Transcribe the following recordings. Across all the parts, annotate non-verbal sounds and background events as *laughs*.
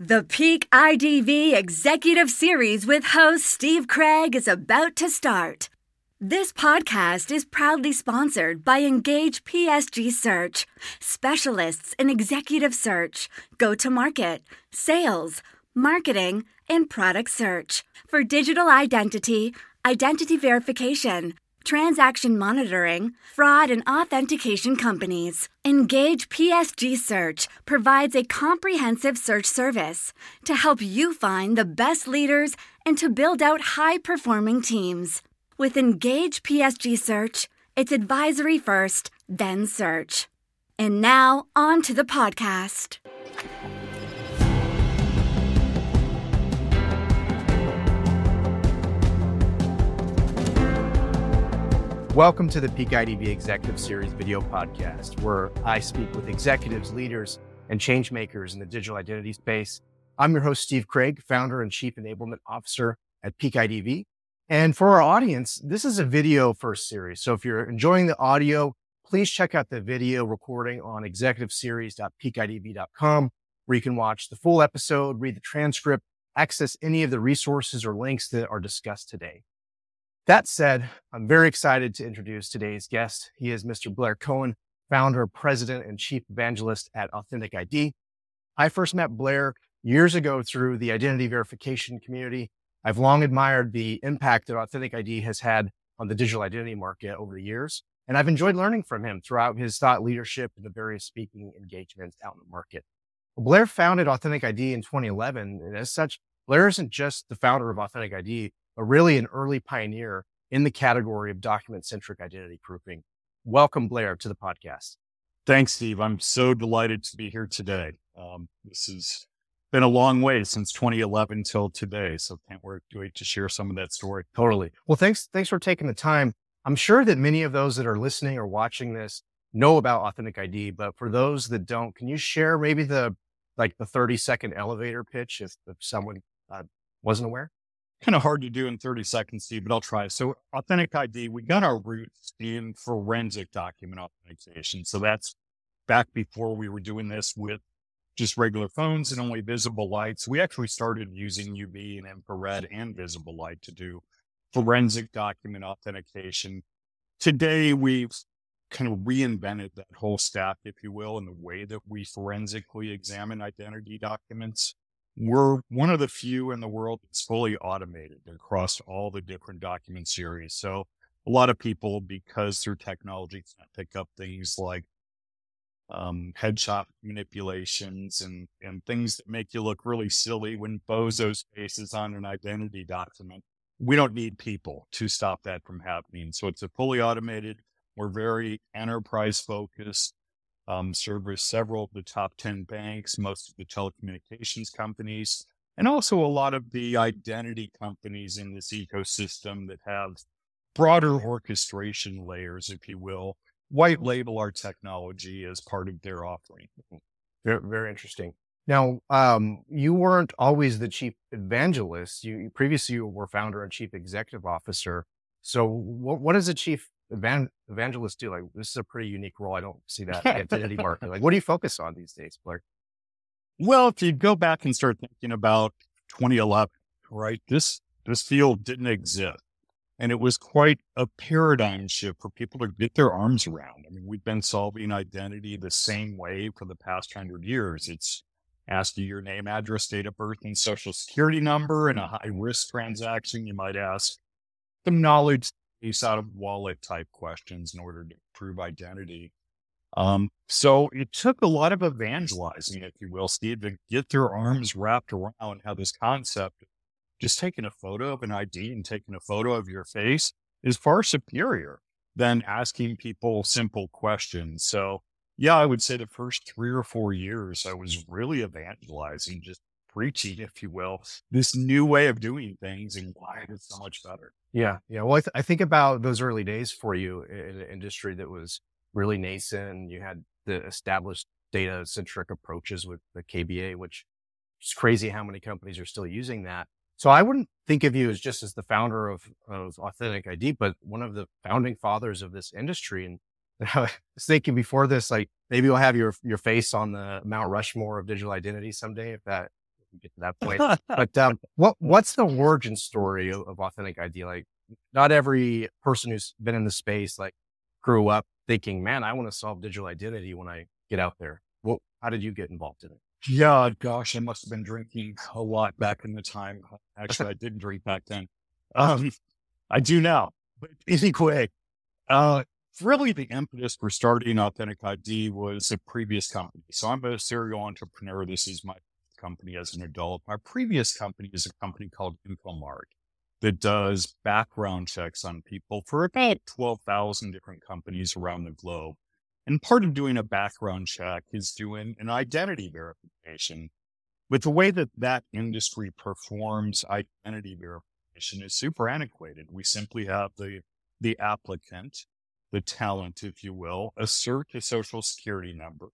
The Peak IDV Executive Series with host Steve Craig is about to start. This podcast is proudly sponsored by Engage PSG Search, specialists in executive search, go to market, sales, marketing, and product search for digital identity, identity verification, transaction monitoring, fraud, and authentication companies. Engage PSG Search provides a comprehensive search service to help you find the best leaders and to build out high performing teams. With Engage PSG Search, it's advisory first, then search. And now, on to the podcast. Welcome to the Peak IDV Executive Series video podcast, where I speak with executives, leaders, and change makers in the digital identity space. I'm your host, Steve Craig, founder and chief enablement officer at Peak IDV. And for our audience, this is a video first series. So if you're enjoying the audio, please check out the video recording on executiveseries.peakidv.com, where you can watch the full episode, read the transcript, access any of the resources or links that are discussed today. That said, I'm very excited to introduce today's guest. He is Mr. Blair Cohen, founder, president, and chief evangelist at Authentic ID. I first met Blair years ago through the identity verification community. I've long admired the impact that Authentic ID has had on the digital identity market over the years. And I've enjoyed learning from him throughout his thought leadership and the various speaking engagements out in the market. Blair founded Authentic ID in 2011. And as such, Blair isn't just the founder of Authentic ID, but really an early pioneer in the category of document centric identity proofing. Welcome, Blair, to the podcast. Thanks, Steve. I'm so delighted to be here today. Um, this has been a long way since 2011 till today, so can't wait to share some of that story. Totally. Well, thanks. Thanks for taking the time. I'm sure that many of those that are listening or watching this know about Authentic ID, but for those that don't, can you share maybe the like the 30 second elevator pitch if, if someone uh, wasn't aware? Kind of hard to do in 30 seconds, Steve, but I'll try. So, Authentic ID, we got our roots in forensic document authentication. So, that's back before we were doing this with just regular phones and only visible lights. We actually started using UV and infrared and visible light to do forensic document authentication. Today, we've kind of reinvented that whole stack, if you will, in the way that we forensically examine identity documents we're one of the few in the world that's fully automated across all the different document series. So a lot of people, because through technology pick up things like um, headshot manipulations and, and things that make you look really silly when bozo spaces on an identity document. We don't need people to stop that from happening. So it's a fully automated. We're very enterprise focused um, service several of the top 10 banks, most of the telecommunications companies, and also a lot of the identity companies in this ecosystem that have broader orchestration layers, if you will, white label our technology as part of their offering. Very, very interesting. Now, um, you weren't always the chief evangelist. You previously you were founder and chief executive officer. So, what, what is a chief evan- evangelists do. Like this is a pretty unique role. I don't see *laughs* that identity market. Like, what do you focus on these days, Blair? Well, if you go back and start thinking about 2011, right? This this field didn't exist. And it was quite a paradigm shift for people to get their arms around. I mean, we've been solving identity the same way for the past hundred years. It's ask you your name, address, date of birth, and social security number. In a high risk transaction, you might ask some knowledge out of wallet type questions in order to prove identity. Um, so it took a lot of evangelizing, if you will, Steve, to get their arms wrapped around how this concept, just taking a photo of an ID and taking a photo of your face is far superior than asking people simple questions. So yeah, I would say the first three or four years, I was really evangelizing, just preaching, if you will, this new way of doing things and why it's so much better. Yeah. Yeah. Well, I, th- I think about those early days for you in an industry that was really nascent. You had the established data centric approaches with the KBA, which is crazy how many companies are still using that. So I wouldn't think of you as just as the founder of, of Authentic ID, but one of the founding fathers of this industry. And I was *laughs* thinking before this, like maybe we'll have your your face on the Mount Rushmore of digital identity someday, if that we get to that point. *laughs* but um, what what's the origin story of, of Authentic ID? Like, not every person who's been in the space like grew up thinking, "Man, I want to solve digital identity when I get out there." Well, how did you get involved in it? Yeah, gosh, I must have been drinking a lot back in the time. Actually, I *laughs* didn't drink back then. Um, I do now. But anyway, uh, really the impetus for starting Authentic ID was a previous company. So I'm a serial entrepreneur. This is my company as an adult. My previous company is a company called InfoMart that does background checks on people for about 12,000 different companies around the globe. And part of doing a background check is doing an identity verification. But the way that that industry performs identity verification is super antiquated. We simply have the, the applicant, the talent, if you will, assert a social security number.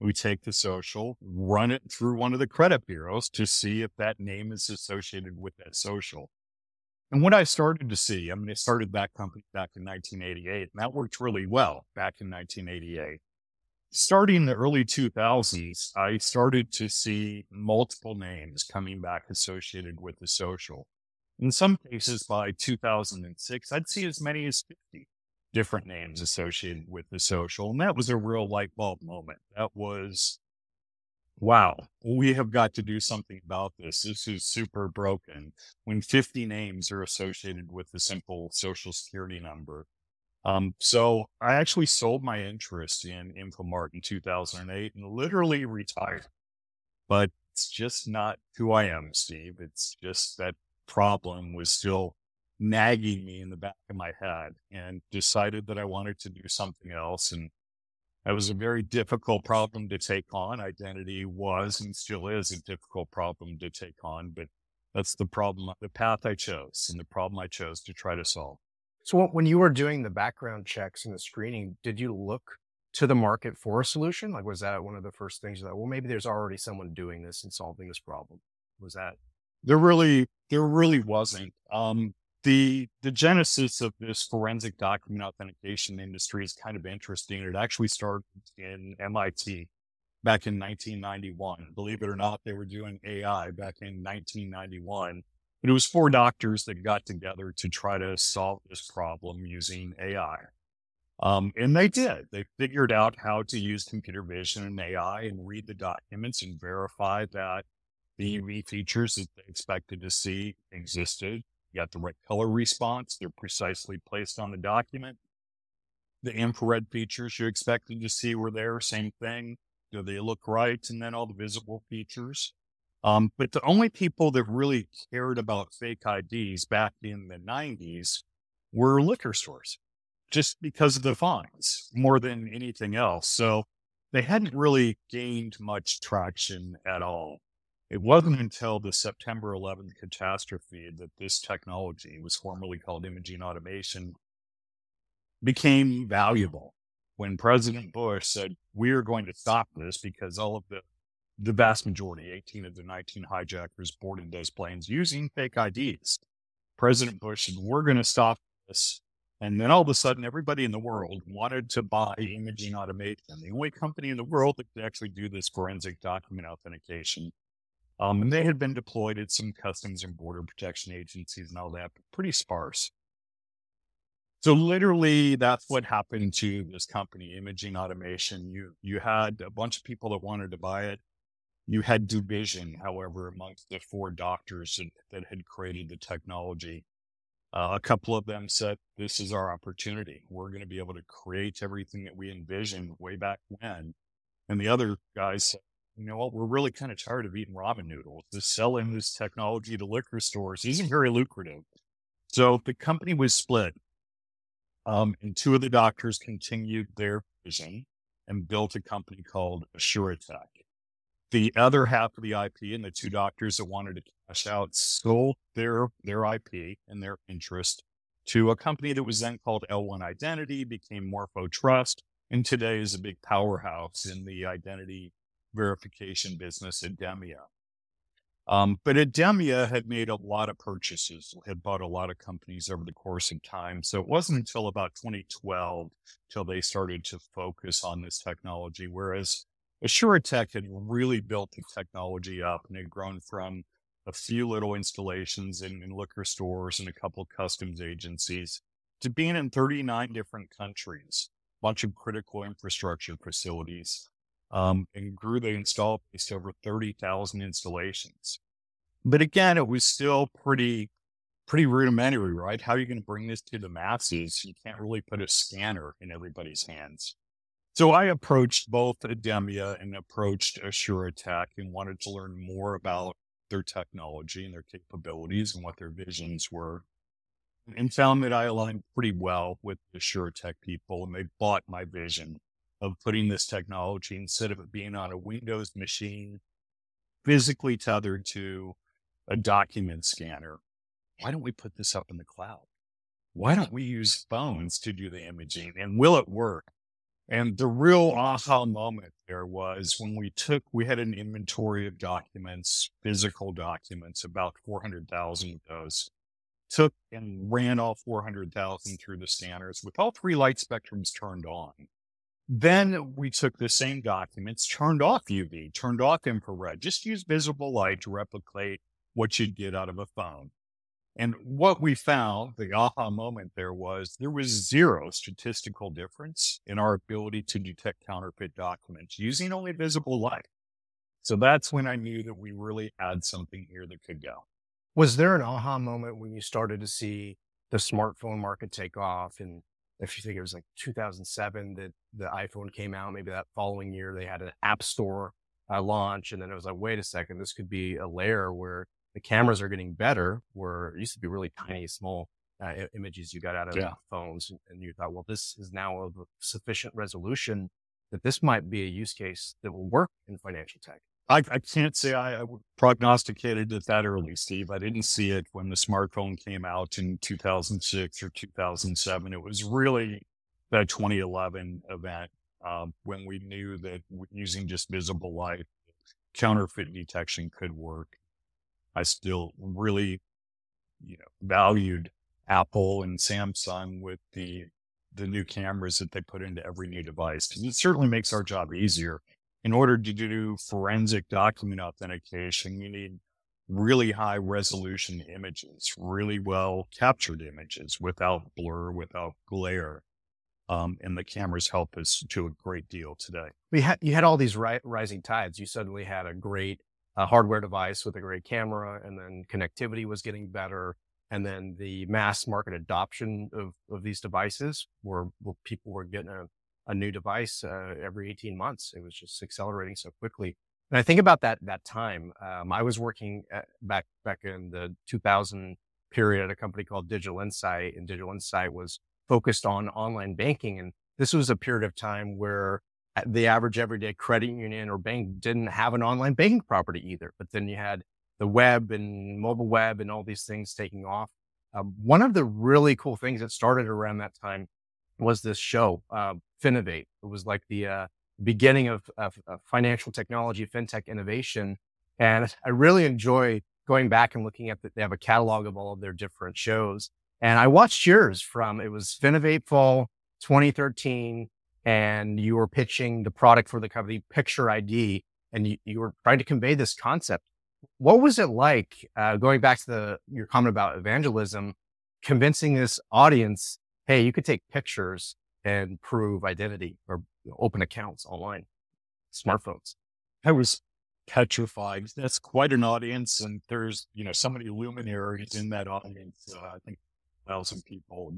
We take the social, run it through one of the credit bureaus to see if that name is associated with that social. And what I started to see, I mean, I started that company back in 1988, and that worked really well back in 1988. Starting in the early 2000s, I started to see multiple names coming back associated with the social. In some cases, by 2006, I'd see as many as 50 different names associated with the social. And that was a real light bulb moment. That was wow, we have got to do something about this. This is super broken. When 50 names are associated with a simple social security number. Um, so I actually sold my interest in InfoMart in 2008 and literally retired. But it's just not who I am, Steve. It's just that problem was still nagging me in the back of my head and decided that I wanted to do something else. And that was a very difficult problem to take on. Identity was and still is a difficult problem to take on, but that's the problem, the path I chose and the problem I chose to try to solve. So when you were doing the background checks and the screening, did you look to the market for a solution? Like, was that one of the first things that, well, maybe there's already someone doing this and solving this problem? Was that? There really, there really wasn't. Um, the the genesis of this forensic document authentication industry is kind of interesting. It actually started in MIT back in 1991. Believe it or not, they were doing AI back in 1991. But it was four doctors that got together to try to solve this problem using AI. Um, and they did. They figured out how to use computer vision and AI and read the documents and verify that the unique features that they expected to see existed you got the right color response. They're precisely placed on the document. The infrared features you expected to see were there. Same thing. Do they look right? And then all the visible features. Um, but the only people that really cared about fake IDs back in the 90s were liquor stores, just because of the fines more than anything else. So they hadn't really gained much traction at all. It wasn't until the September 11th catastrophe that this technology was formerly called imaging automation became valuable. When President Bush said, we are going to stop this because all of the, the vast majority, 18 of the 19 hijackers boarded those planes using fake IDs. President Bush said, we're going to stop this. And then all of a sudden, everybody in the world wanted to buy imaging automation. The only company in the world that could actually do this forensic document authentication um, and they had been deployed at some customs and border protection agencies and all that, but pretty sparse. So literally that's what happened to this company, Imaging Automation. You you had a bunch of people that wanted to buy it. You had division, however, amongst the four doctors that, that had created the technology. Uh, a couple of them said, This is our opportunity. We're going to be able to create everything that we envisioned way back when. And the other guys said, you know what, we're really kind of tired of eating ramen noodles. Selling this technology to liquor stores isn't very lucrative. So the company was split. Um, and two of the doctors continued their vision and built a company called AssureTech. The other half of the IP and the two doctors that wanted to cash out sold their, their IP and their interest to a company that was then called L1 Identity, became Morpho Trust, and today is a big powerhouse in the identity verification business, Idemia. Um, but Idemia had made a lot of purchases, had bought a lot of companies over the course of time. So it wasn't until about 2012 till they started to focus on this technology. Whereas AssureTech had really built the technology up and had grown from a few little installations in, in liquor stores and a couple of customs agencies to being in 39 different countries, a bunch of critical infrastructure facilities, um, and grew the install base to over 30,000 installations. But again, it was still pretty, pretty rudimentary, right? How are you going to bring this to the masses? You can't really put a scanner in everybody's hands. So I approached both Idemia and approached AssureTech and wanted to learn more about their technology and their capabilities and what their visions were and found that I aligned pretty well with the SureTech people and they bought my vision of putting this technology instead of it being on a Windows machine physically tethered to a document scanner. Why don't we put this up in the cloud? Why don't we use phones to do the imaging and will it work? And the real aha moment there was when we took, we had an inventory of documents, physical documents, about 400,000 of those, took and ran all 400,000 through the scanners with all three light spectrums turned on. Then we took the same documents, turned off UV, turned off infrared, just use visible light to replicate what you'd get out of a phone. And what we found, the aha moment there was there was zero statistical difference in our ability to detect counterfeit documents using only visible light. So that's when I knew that we really had something here that could go. Was there an aha moment when you started to see the smartphone market take off? And if you think it was like 2007 that the iPhone came out, maybe that following year they had an app store uh, launch. And then it was like, wait a second, this could be a layer where the cameras are getting better, where it used to be really tiny, small uh, images you got out of yeah. phones. And you thought, well, this is now of sufficient resolution that this might be a use case that will work in financial tech. I, I can't say I, I prognosticated it that early, Steve. I didn't see it when the smartphone came out in 2006 or 2007. It was really that 2011 event um, when we knew that using just visible light, counterfeit detection could work. I still really, you know, valued Apple and Samsung with the the new cameras that they put into every new device because it certainly makes our job easier. In order to do forensic document authentication, you need really high resolution images, really well captured images without blur, without glare. Um, and the cameras help us to a great deal today. We you had all these ri- rising tides. You suddenly had a great a hardware device with a great camera, and then connectivity was getting better. And then the mass market adoption of, of these devices where people were getting a, a new device uh, every 18 months. It was just accelerating so quickly. And I think about that, that time. Um, I was working at, back, back in the 2000 period at a company called Digital Insight and Digital Insight was focused on online banking. And this was a period of time where the average everyday credit union or bank didn't have an online banking property either. But then you had the web and mobile web and all these things taking off. Um, one of the really cool things that started around that time was this show, uh, Finovate. It was like the uh, beginning of, of, of, financial technology, fintech innovation. And *laughs* I really enjoy going back and looking at that. They have a catalog of all of their different shows. And I watched yours from, it was Finovate Fall 2013 and you were pitching the product for the company, Picture ID, and you, you were trying to convey this concept. What was it like uh, going back to the your comment about evangelism, convincing this audience, hey, you could take pictures and prove identity or open accounts online, smartphones? I was petrified. That's quite an audience, and there's you know so many luminaries in that audience. Uh, I think thousand people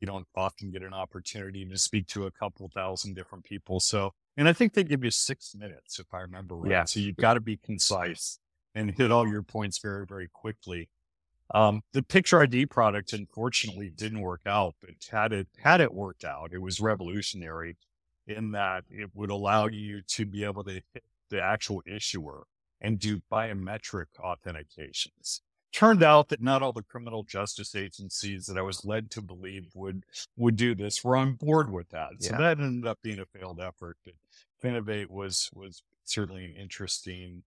you don't often get an opportunity to speak to a couple thousand different people. So, and I think they give you six minutes, if I remember right. Yeah. So you've got to be concise and hit all your points very, very quickly. Um, the picture ID product, unfortunately, didn't work out, but had it, had it worked out, it was revolutionary in that it would allow you to be able to hit the actual issuer and do biometric authentications turned out that not all the criminal justice agencies that I was led to believe would would do this were on board with that. So yeah. that ended up being a failed effort. But Finovate was was certainly an interesting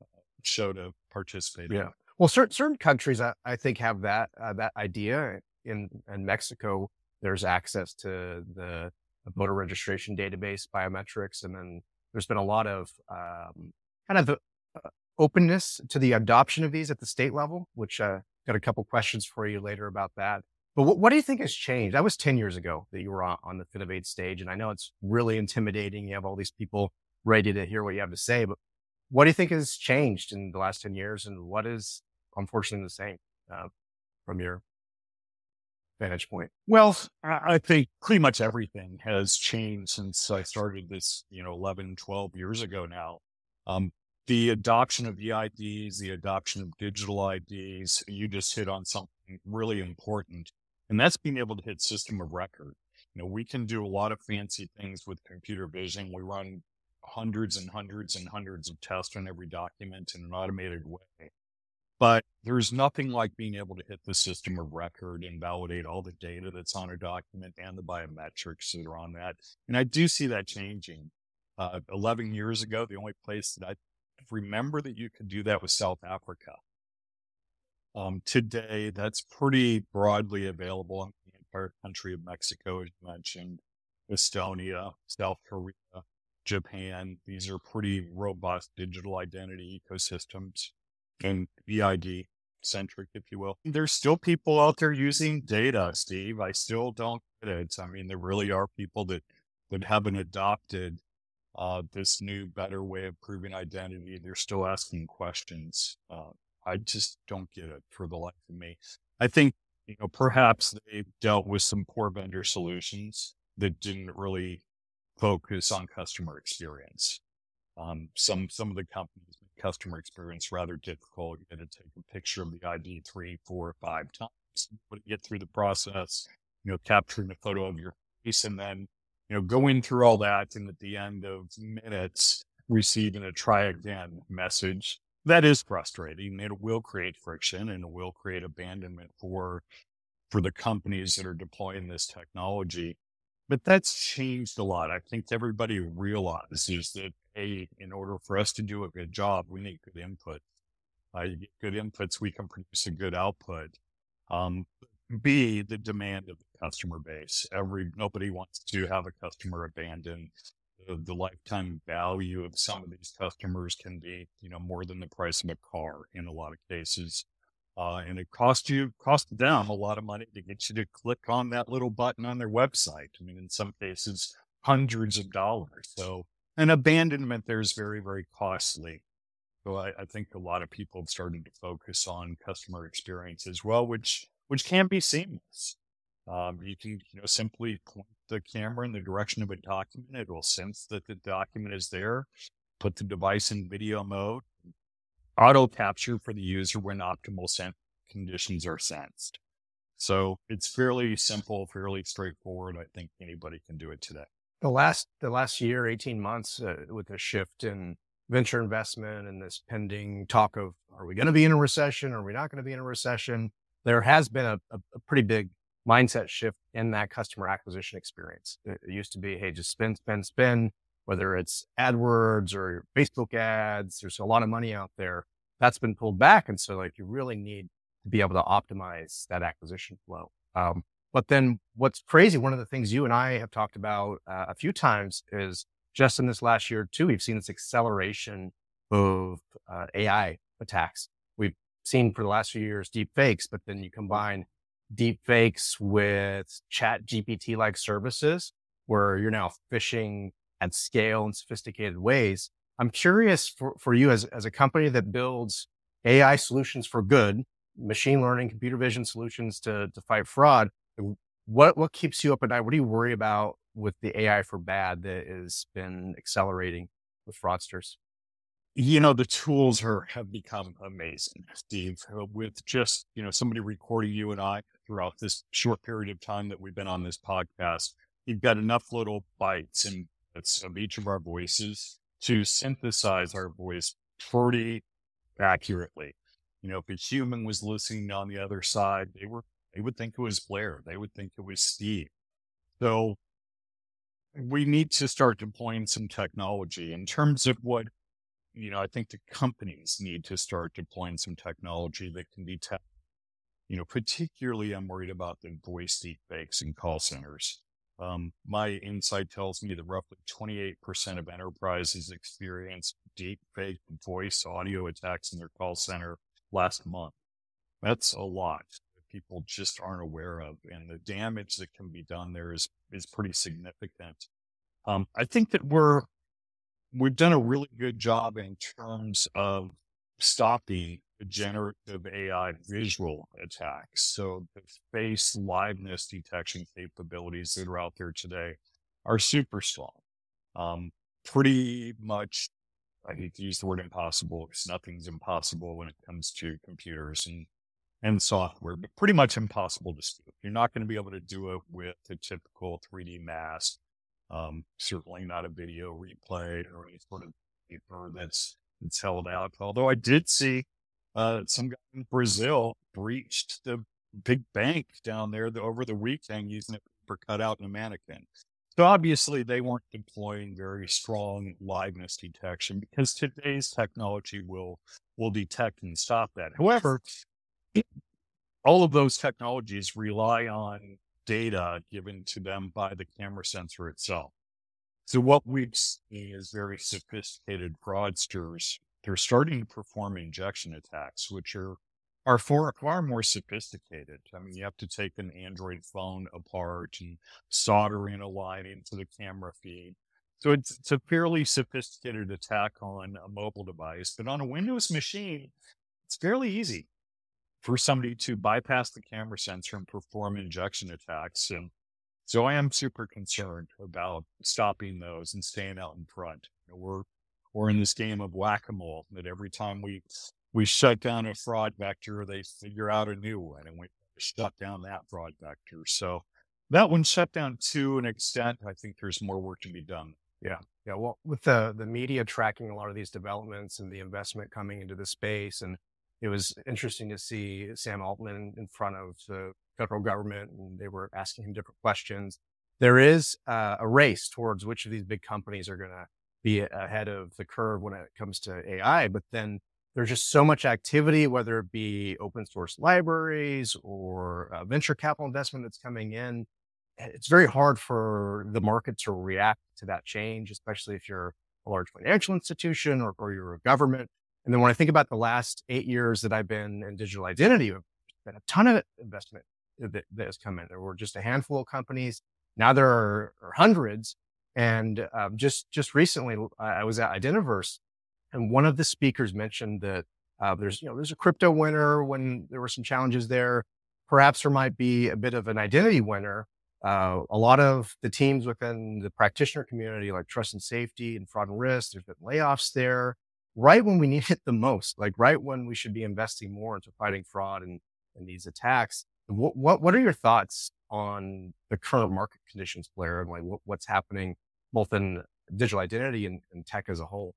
uh, show to participate yeah. in. Well, certain certain countries I, I think have that uh, that idea. In in Mexico, there's access to the voter registration database biometrics, and then there's been a lot of um, kind of uh, openness to the adoption of these at the state level, which uh, got a couple questions for you later about that. But what, what, do you think has changed? That was 10 years ago that you were on, on the Finovate stage. And I know it's really intimidating. You have all these people ready to hear what you have to say, but what do you think has changed in the last 10 years? And what is unfortunately the same uh, from your vantage point? Well, I think pretty much everything has changed since I started this, you know, 11, 12 years ago now. Um, the adoption of EIDs, the adoption of digital IDs, you just hit on something really important. And that's being able to hit system of record. You know, we can do a lot of fancy things with computer vision. We run hundreds and hundreds and hundreds of tests on every document in an automated way. But there's nothing like being able to hit the system of record and validate all the data that's on a document and the biometrics that are on that. And I do see that changing. Uh, 11 years ago, the only place that I remember that you could do that was South Africa. Um, today, that's pretty broadly available in the entire country of Mexico, as you mentioned, Estonia, South Korea, Japan. These are pretty robust digital identity ecosystems and EID centric, if you will. There's still people out there using data, Steve. I still don't get it. I mean, there really are people that, that haven't adopted uh, this new, better way of proving identity. They're still asking questions. Uh, I just don't get it for the life of me. I think, you know, perhaps they dealt with some poor vendor solutions that didn't really focus on customer experience. Um, some, some of the companies customer experience rather difficult. You got to take a picture of the ID three, four, five times, get through the process, you know, capturing a photo of your face and then you know, going through all that and at the end of minutes, receiving a try again message. That is frustrating. It will create friction and it will create abandonment for, for the companies that are deploying this technology. But that's changed a lot. I think everybody realizes that A, in order for us to do a good job, we need good input. Uh, good inputs, we can produce a good output. Um, B, the demand of the customer base. Every nobody wants to have a customer abandoned. The, the, lifetime value of some of these customers can be, you know, more than the price of a car in a lot of cases. Uh, and it costs you, cost them a lot of money to get you to click on that little button on their website. I mean, in some cases, hundreds of dollars. So an abandonment there is very, very costly. So I, I think a lot of people have started to focus on customer experience as well, which which can be seamless. Um, you can, you know, simply point the camera in the direction of a document. It will sense that the document is there, put the device in video mode, auto capture for the user when optimal conditions are sensed. So it's fairly simple, fairly straightforward. I think anybody can do it today. The last, the last year, 18 months uh, with the shift in venture investment and this pending talk of, are we going to be in a recession? Are we not going to be in a recession? there has been a, a, a pretty big mindset shift in that customer acquisition experience. It, it used to be, hey, just spend, spend, spend, whether it's AdWords or Facebook ads, there's a lot of money out there. That's been pulled back. And so like you really need to be able to optimize that acquisition flow. Um, but then what's crazy, one of the things you and I have talked about uh, a few times is just in this last year too, we've seen this acceleration of uh, AI attacks We've seen for the last few years deep fakes, but then you combine deep fakes with chat GPT like services where you're now phishing at scale in sophisticated ways. I'm curious for, for you as, as a company that builds AI solutions for good, machine learning, computer vision solutions to, to fight fraud. What, what keeps you up at night? What do you worry about with the AI for bad that has been accelerating with fraudsters? you know the tools are have become amazing steve uh, with just you know somebody recording you and i throughout this short period of time that we've been on this podcast you've got enough little bites and bits of each of our voices to synthesize our voice pretty accurately you know if a human was listening on the other side they were they would think it was blair they would think it was steve so we need to start deploying some technology in terms of what you know, I think the companies need to start deploying some technology that can detect, you know, particularly I'm worried about the voice deep fakes in call centers. Um, my insight tells me that roughly 28% of enterprises experienced deep fake voice audio attacks in their call center last month. That's a lot people just aren't aware of. And the damage that can be done there is, is pretty significant. Um, I think that we're, we've done a really good job in terms of stopping generative AI visual attacks. So the face liveness detection capabilities that are out there today are super strong. Um, pretty much, I hate to use the word impossible because nothing's impossible when it comes to computers and, and software, but pretty much impossible to steal. You're not going to be able to do it with a typical 3D mask. Um, certainly not a video replay or any sort of paper that's, that's held out. Although I did see uh, some guy in Brazil breached the big bank down there the, over the weekend using it for cutout in a mannequin. So obviously they weren't deploying very strong liveness detection because today's technology will will detect and stop that. However, all of those technologies rely on data given to them by the camera sensor itself. So what we've seen is very sophisticated fraudsters they're starting to perform injection attacks, which are are far far more sophisticated. I mean, you have to take an Android phone apart and solder in a line into the camera feed. So it's, it's a fairly sophisticated attack on a mobile device, but on a Windows machine, it's fairly easy for somebody to bypass the camera sensor and perform injection attacks. And so I am super concerned about stopping those and staying out in front. You know, we're or in this game of whack-a-mole that every time we we shut down a fraud vector, they figure out a new one and we shut down that fraud vector. So that one shut down to an extent. I think there's more work to be done. Yeah. Yeah. Well, with the, the media tracking a lot of these developments and the investment coming into the space. And it was interesting to see Sam Altman in front of the federal government and they were asking him different questions. There is uh, a race towards which of these big companies are going to be ahead of the curve when it comes to AI. But then there's just so much activity, whether it be open source libraries or uh, venture capital investment that's coming in. Eh, it's very hard for the market to react to that change, especially if you're a large financial institution or, or you're a government. And then when I think about the last eight years that I've been in digital identity, there's been a ton of investment that, that has come in. There were just a handful of companies. Now there are, are hundreds and um, just just recently, I was at Identiverse, and one of the speakers mentioned that uh, there's you know there's a crypto winter when there were some challenges there. Perhaps there might be a bit of an identity winter. Uh, a lot of the teams within the practitioner community, like trust and safety and fraud and risk, there's been layoffs there right when we need it the most, like right when we should be investing more into fighting fraud and, and these attacks. What, what, what are your thoughts on the current market conditions, Blair, and like what, what's happening both in digital identity and, and tech as a whole?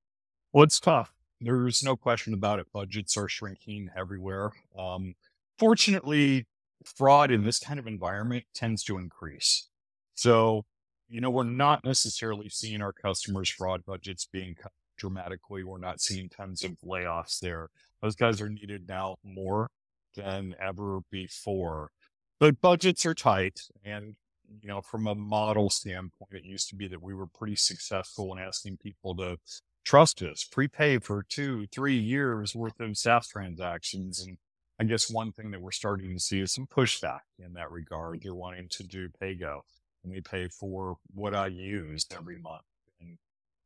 Well, it's tough. There's no question about it. Budgets are shrinking everywhere. Um, fortunately, fraud in this kind of environment tends to increase. So, you know, we're not necessarily seeing our customers' fraud budgets being cut dramatically. We're not seeing tons of layoffs there. Those guys are needed now more than ever before. But budgets are tight. And, you know, from a model standpoint, it used to be that we were pretty successful in asking people to trust us, prepay for two, three years worth of SaaS transactions. And I guess one thing that we're starting to see is some pushback in that regard. Mm. They're wanting to do PAYGO and we pay for what I used every month.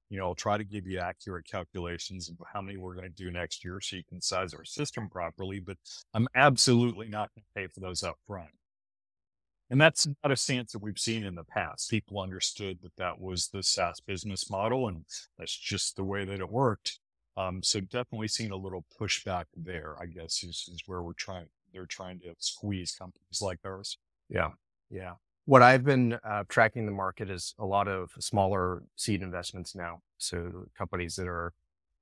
You know, I'll try to give you accurate calculations of how many we're going to do next year so you can size our system properly, but I'm absolutely not going to pay for those up front. And that's not a stance that we've seen in the past. People understood that that was the SaaS business model, and that's just the way that it worked. Um, so definitely seeing a little pushback there, I guess, is, is where we're trying. They're trying to squeeze companies like ours. Yeah, yeah. What I've been uh, tracking the market is a lot of smaller seed investments now. So companies that are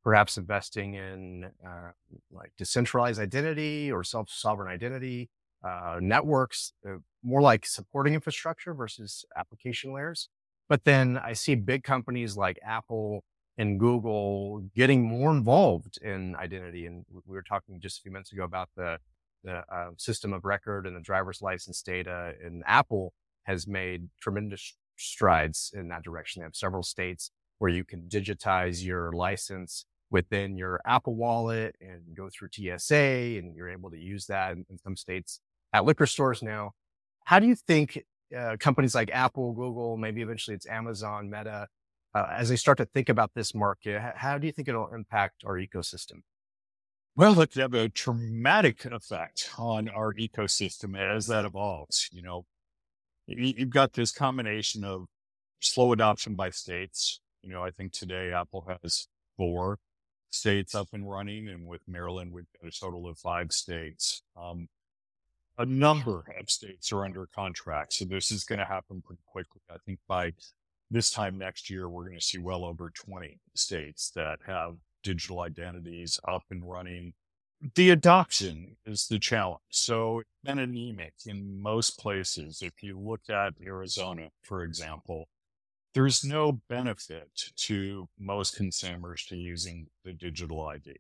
perhaps investing in uh, like decentralized identity or self sovereign identity uh, networks, uh, more like supporting infrastructure versus application layers. But then I see big companies like Apple and Google getting more involved in identity. And we were talking just a few minutes ago about the, the uh, system of record and the driver's license data. And Apple has made tremendous strides in that direction. They have several states where you can digitize your license within your Apple wallet and go through TSA and you're able to use that in, some states at liquor stores now. How do you think uh, companies like Apple, Google, maybe eventually it's Amazon, Meta, uh, as they start to think about this market, how do you think it'll impact our ecosystem? Well, it could have a traumatic effect on our ecosystem as that evolves. You know, you've got this combination of slow adoption by states. You know, I think today Apple has four states up and running, and with Maryland, we've got a total of five states. Um, a number of states are under contract, so this is going to happen pretty quickly. I think by this time next year, we're going to see well over 20 states that have digital identities up and running. The adoption is the challenge. So it's been anemic in most places. If you look at Arizona, for example, there's no benefit to most consumers to using the digital ID.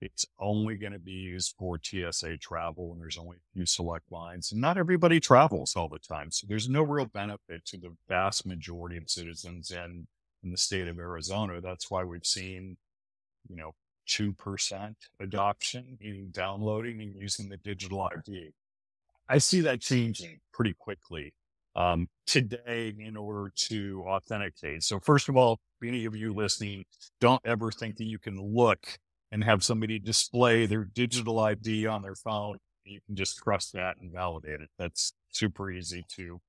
It's only going to be used for TSA travel, and there's only a few select lines. And not everybody travels all the time. So there's no real benefit to the vast majority of citizens in, in the state of Arizona. That's why we've seen, you know, 2% adoption, meaning downloading and using the digital ID. I see that changing pretty quickly um, today in order to authenticate. So, first of all, any of you listening, don't ever think that you can look and have somebody display their digital ID on their phone. You can just trust that and validate it. That's super easy to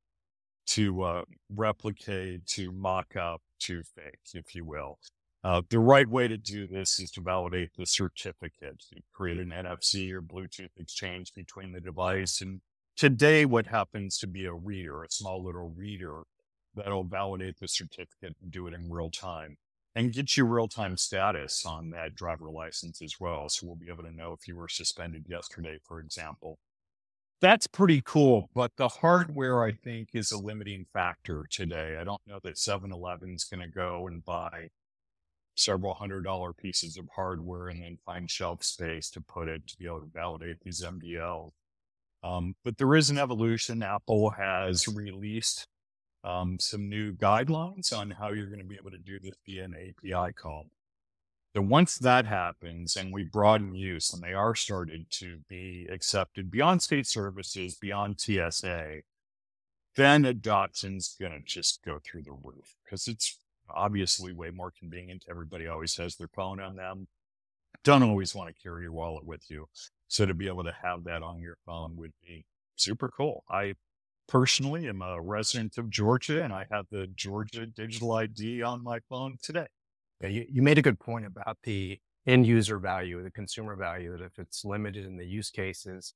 to uh, replicate, to mock up, to fake, if you will. Uh, the right way to do this is to validate the certificate. You create an NFC or Bluetooth exchange between the device. And today, what happens to be a reader, a small little reader that'll validate the certificate and do it in real time and get you real time status on that driver license as well. So we'll be able to know if you were suspended yesterday, for example. That's pretty cool. But the hardware, I think, is a limiting factor today. I don't know that 7 Eleven's going to go and buy several hundred dollar pieces of hardware and then find shelf space to put it to be able to validate these MDLs. Um, but there is an evolution. Apple has released um, some new guidelines on how you're going to be able to do this via an API call. So once that happens and we broaden use and they are started to be accepted beyond state services, beyond TSA, then adoption's going to just go through the roof because it's obviously way more convenient. Everybody always has their phone on them. Don't always want to carry your wallet with you. So to be able to have that on your phone would be super cool. I personally am a resident of Georgia and I have the Georgia digital ID on my phone today. Yeah, you, you made a good point about the end user value, the consumer value, that if it's limited in the use cases,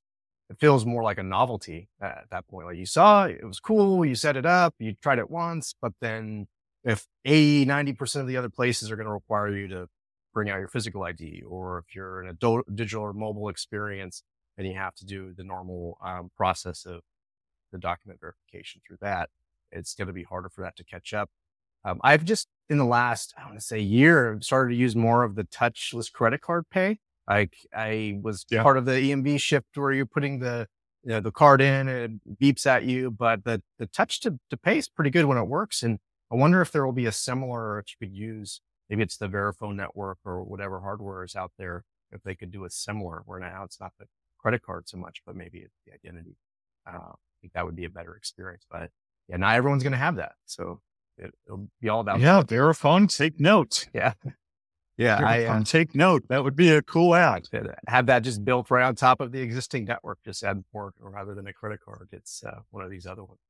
it feels more like a novelty at that point. Like you saw, it was cool, you set it up, you tried it once, but then if 80, 90% of the other places are going to require you to bring out your physical ID, or if you're in a do- digital or mobile experience and you have to do the normal um, process of the document verification through that, it's going to be harder for that to catch up. Um, I've just in the last, I want to say year, started to use more of the touchless credit card pay. Like I was yeah. part of the EMV shift where you're putting the, you know, the card in and it beeps at you, but the, the touch to, to pay is pretty good when it works. And I wonder if there will be a similar, if you could use, maybe it's the Verifone network or whatever hardware is out there, if they could do a similar where now it's not the credit card so much, but maybe it's the identity. Uh, I think that would be a better experience. But yeah, not everyone's going to have that. So it, will be all about. Yeah. Verifone, take note. Yeah. *laughs* Yeah. I uh, take note. That would be a cool ad. Have that just built right on top of the existing network. Just add more rather than a credit card. It's uh, one of these other ones.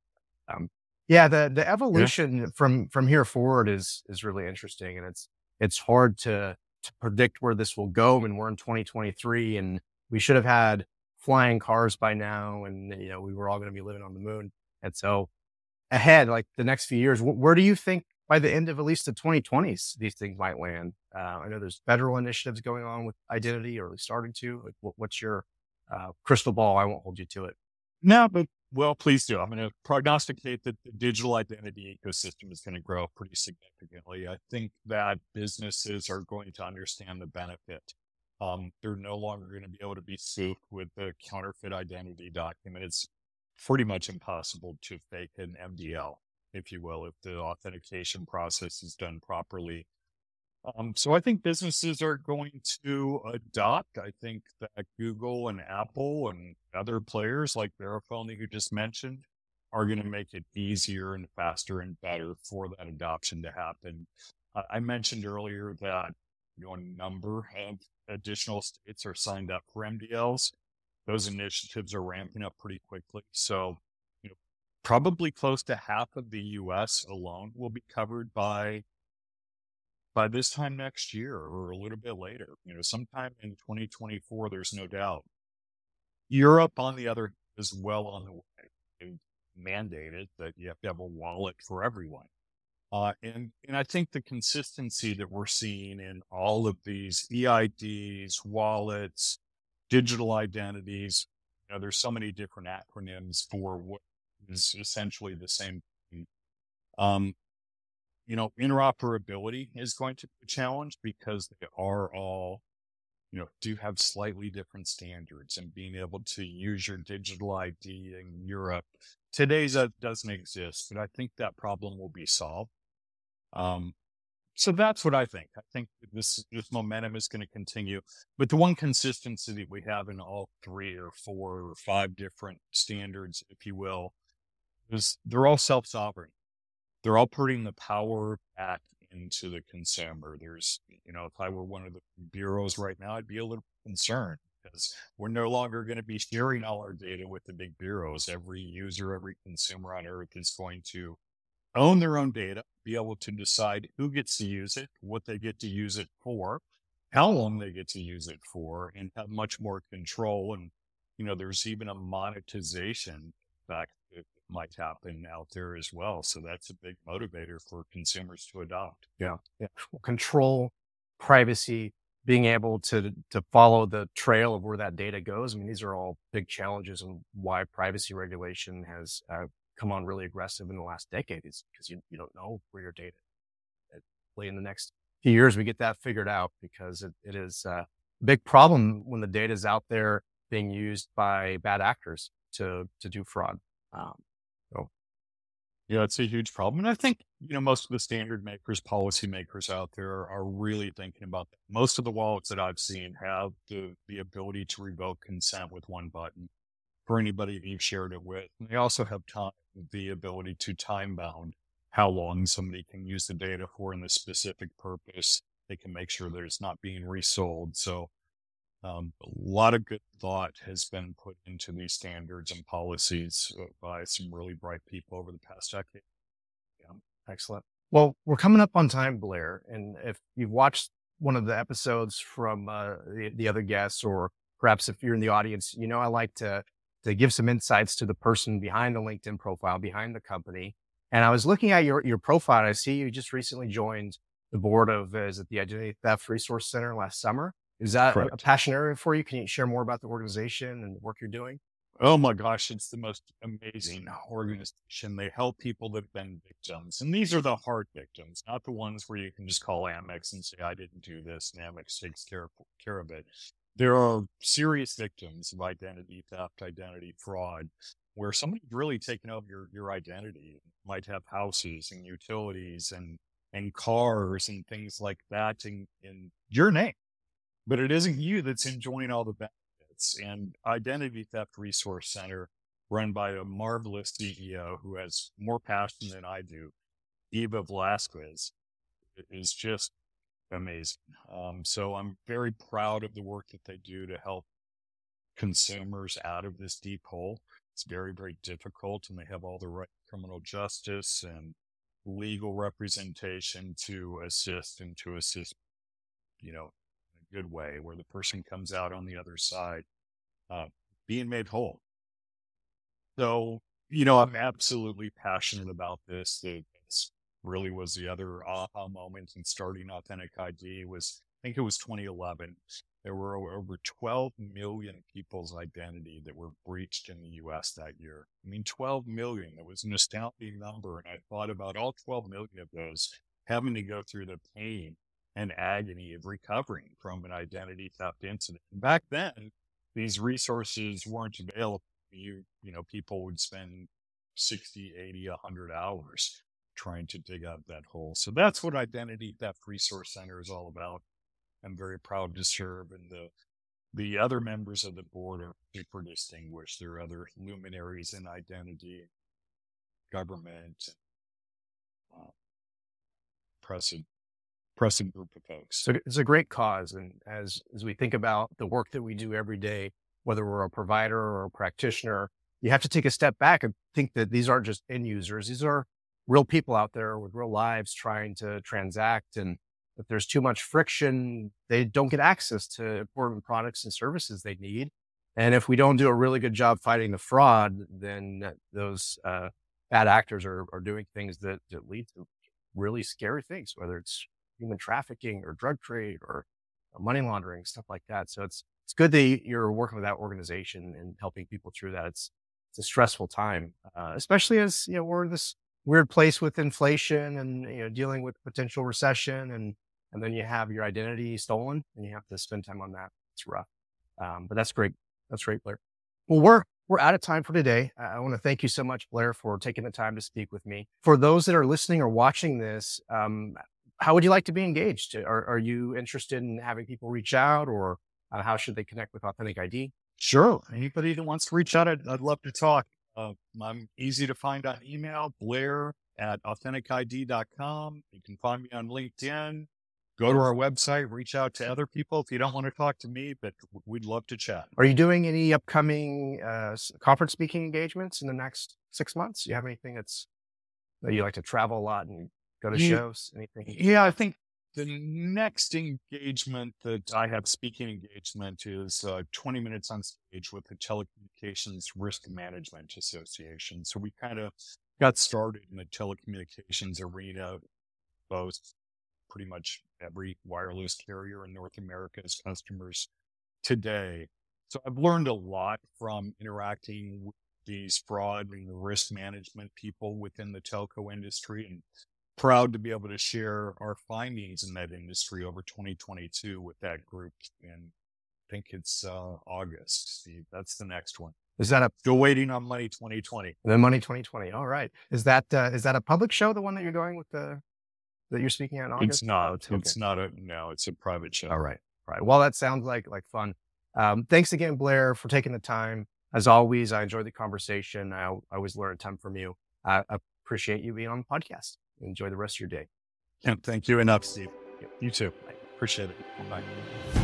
Um, yeah. The, the evolution yeah. from, from here forward is, is really interesting. And it's, it's hard to, to predict where this will go. I mean, we're in 2023 and we should have had flying cars by now and you know we were all going to be living on the moon and so ahead like the next few years wh- where do you think by the end of at least the 2020s these things might land uh, i know there's federal initiatives going on with identity or at least starting to like, what, what's your uh, crystal ball i won't hold you to it no but well please do i'm going to prognosticate that the digital identity ecosystem is going to grow pretty significantly i think that businesses are going to understand the benefit um, they're no longer going to be able to be spoofed with the counterfeit identity document. It's pretty much impossible to fake an MDL. if you will, if the authentication process is done properly. Um, so I think businesses are going to adopt. I think that Google and Apple and other players like Verifone you just mentioned are going to make it easier and faster and better for that adoption to happen. Uh, I mentioned earlier that you know, a number of additional states are signed up for MDLs. Those initiatives are ramping up pretty quickly. So, you know, probably close to half of the U.S. alone will be covered by by this time next year or a little bit later. You know, sometime in 2024, there's no doubt. Europe, on the other, hand, is well on the way. They mandated that you have to have a wallet for everyone. Uh, and, and I think the consistency that we're seeing in all of these EIDs, wallets, digital identities, you know, there's so many different acronyms for what is essentially the same thing. Um, you know, interoperability is going to be a challenge because they are all, you know, do have slightly different standards and being able to use your digital ID in Europe. Today's that doesn't exist, but I think that problem will be solved. Um, so that's what I think. I think this this momentum is going to continue. But the one consistency that we have in all three or four or five different standards, if you will, is they're all self sovereign. They're all putting the power back into the consumer. There's, you know, if I were one of the bureaus right now, I'd be a little concerned because we're no longer going to be sharing all our data with the big bureaus. Every user, every consumer on earth is going to own their own data, be able to decide who gets to use it, what they get to use it for, how long they get to use it for, and have much more control. And, you know, there's even a monetization that might happen out there as well. So that's a big motivator for consumers to adopt. Yeah. Yeah. Well, control, privacy, being able to to follow the trail of where that data goes. I mean, these are all big challenges and why privacy regulation has uh, come on really aggressive in the last decade is because you, you don't know where your data is. in the next few years we get that figured out because it, it is a big problem when the data is out there being used by bad actors to to do fraud um, yeah it's a huge problem and i think you know most of the standard makers policy makers out there are really thinking about that most of the wallets that i've seen have the the ability to revoke consent with one button for anybody that you've shared it with. And they also have time, the ability to time bound how long somebody can use the data for in the specific purpose. They can make sure that it's not being resold. So um, a lot of good thought has been put into these standards and policies uh, by some really bright people over the past decade. Yeah, excellent. Well, we're coming up on time, Blair. And if you've watched one of the episodes from uh, the, the other guests, or perhaps if you're in the audience, you know, I like to to give some insights to the person behind the LinkedIn profile, behind the company. And I was looking at your, your profile. I see you just recently joined the board of, is it the Identity Theft Resource Center last summer? Is that Correct. a passion area for you? Can you share more about the organization and the work you're doing? Oh my gosh, it's the most amazing organization. They help people that have been victims. And these are the hard victims, not the ones where you can just call Amex and say, I didn't do this, and Amex takes care of, care of it there are serious victims of identity theft, identity fraud, where somebody's really taken over your, your identity, might have houses and utilities and, and cars and things like that in, in your name. But it isn't you that's enjoying all the benefits. And Identity Theft Resource Center, run by a marvelous CEO who has more passion than I do, Eva Velasquez, is just amazing. Um, so I'm very proud of the work that they do to help consumers out of this deep hole. It's very, very difficult, and they have all the right criminal justice and legal representation to assist and to assist, you know, good way where the person comes out on the other side uh, being made whole. So, you know, I'm absolutely passionate about this. It's really was the other aha moment in starting AuthenticID was, I think it was 2011. There were over 12 million people's identity that were breached in the US that year. I mean, 12 million. That was an astounding number. And I thought about all 12 million of those having to go through the pain and agony of recovering from an identity theft incident. Back then, these resources weren't available. You, you know, people would spend 60, 80, 100 hours trying to dig out that hole. So that's what Identity Theft Resource Center is all about. I'm very proud to serve, and the the other members of the board are super distinguished. There are other luminaries in identity, government, uh, pressing, group of folks. So it's a great cause. And as, as we think about the work that we do every day, whether we're a provider or a practitioner, you have to take a step back and think that these aren't just end users. These are real people out there with real lives trying to transact. And if there's too much friction, they don't get access to important products and services they need. And if we don't do a really good job fighting the fraud, then those uh, bad actors are, are doing things that, that lead to really scary things, whether it's human trafficking or drug trade or money laundering, stuff like that. So it's it's good that you're working with that organization and helping people through that. It's it's a stressful time, uh, especially as you know we're in this weird place with inflation and you know dealing with potential recession and and then you have your identity stolen and you have to spend time on that. It's rough, um, but that's great. That's great, Blair. Well, we're we're out of time for today. I want to thank you so much, Blair, for taking the time to speak with me. For those that are listening or watching this, um, how would you like to be engaged? Are, are you interested in having people reach out or uh, how should they connect with AuthenticID? Sure. Anybody that wants to reach out, I'd, I'd love to talk. Uh, I'm easy to find on email, blair at authenticid.com. You can find me on LinkedIn. Go to our website, reach out to other people if you don't want to talk to me, but we'd love to chat. Are you doing any upcoming uh, conference speaking engagements in the next six months? Do you have anything that's that you like to travel a lot and go to yeah, shows? Anything? Yeah, I think the next engagement that I have speaking engagement is uh, 20 minutes on stage with the Telecommunications Risk Management Association. So we kind of got started in the telecommunications arena, both pretty much every wireless carrier in North America as customers today. So I've learned a lot from interacting with these fraud and risk management people within the telco industry and proud to be able to share our findings in that industry over 2022 with that group. And I think it's uh, August. Steve, that's the next one. Is that a still waiting on Money 2020? The Money 2020. All right. Is that uh, is that a public show? The one that you're going with the that you're speaking at in August? It's not. Okay. It's not a no. It's a private show. All right. All right. Well, that sounds like like fun. Um, thanks again, Blair, for taking the time. As always, I enjoyed the conversation. I, I always learn a ton from you. I appreciate you being on the podcast. Enjoy the rest of your day. And thank you enough, Steve. You too. Appreciate it. Bye.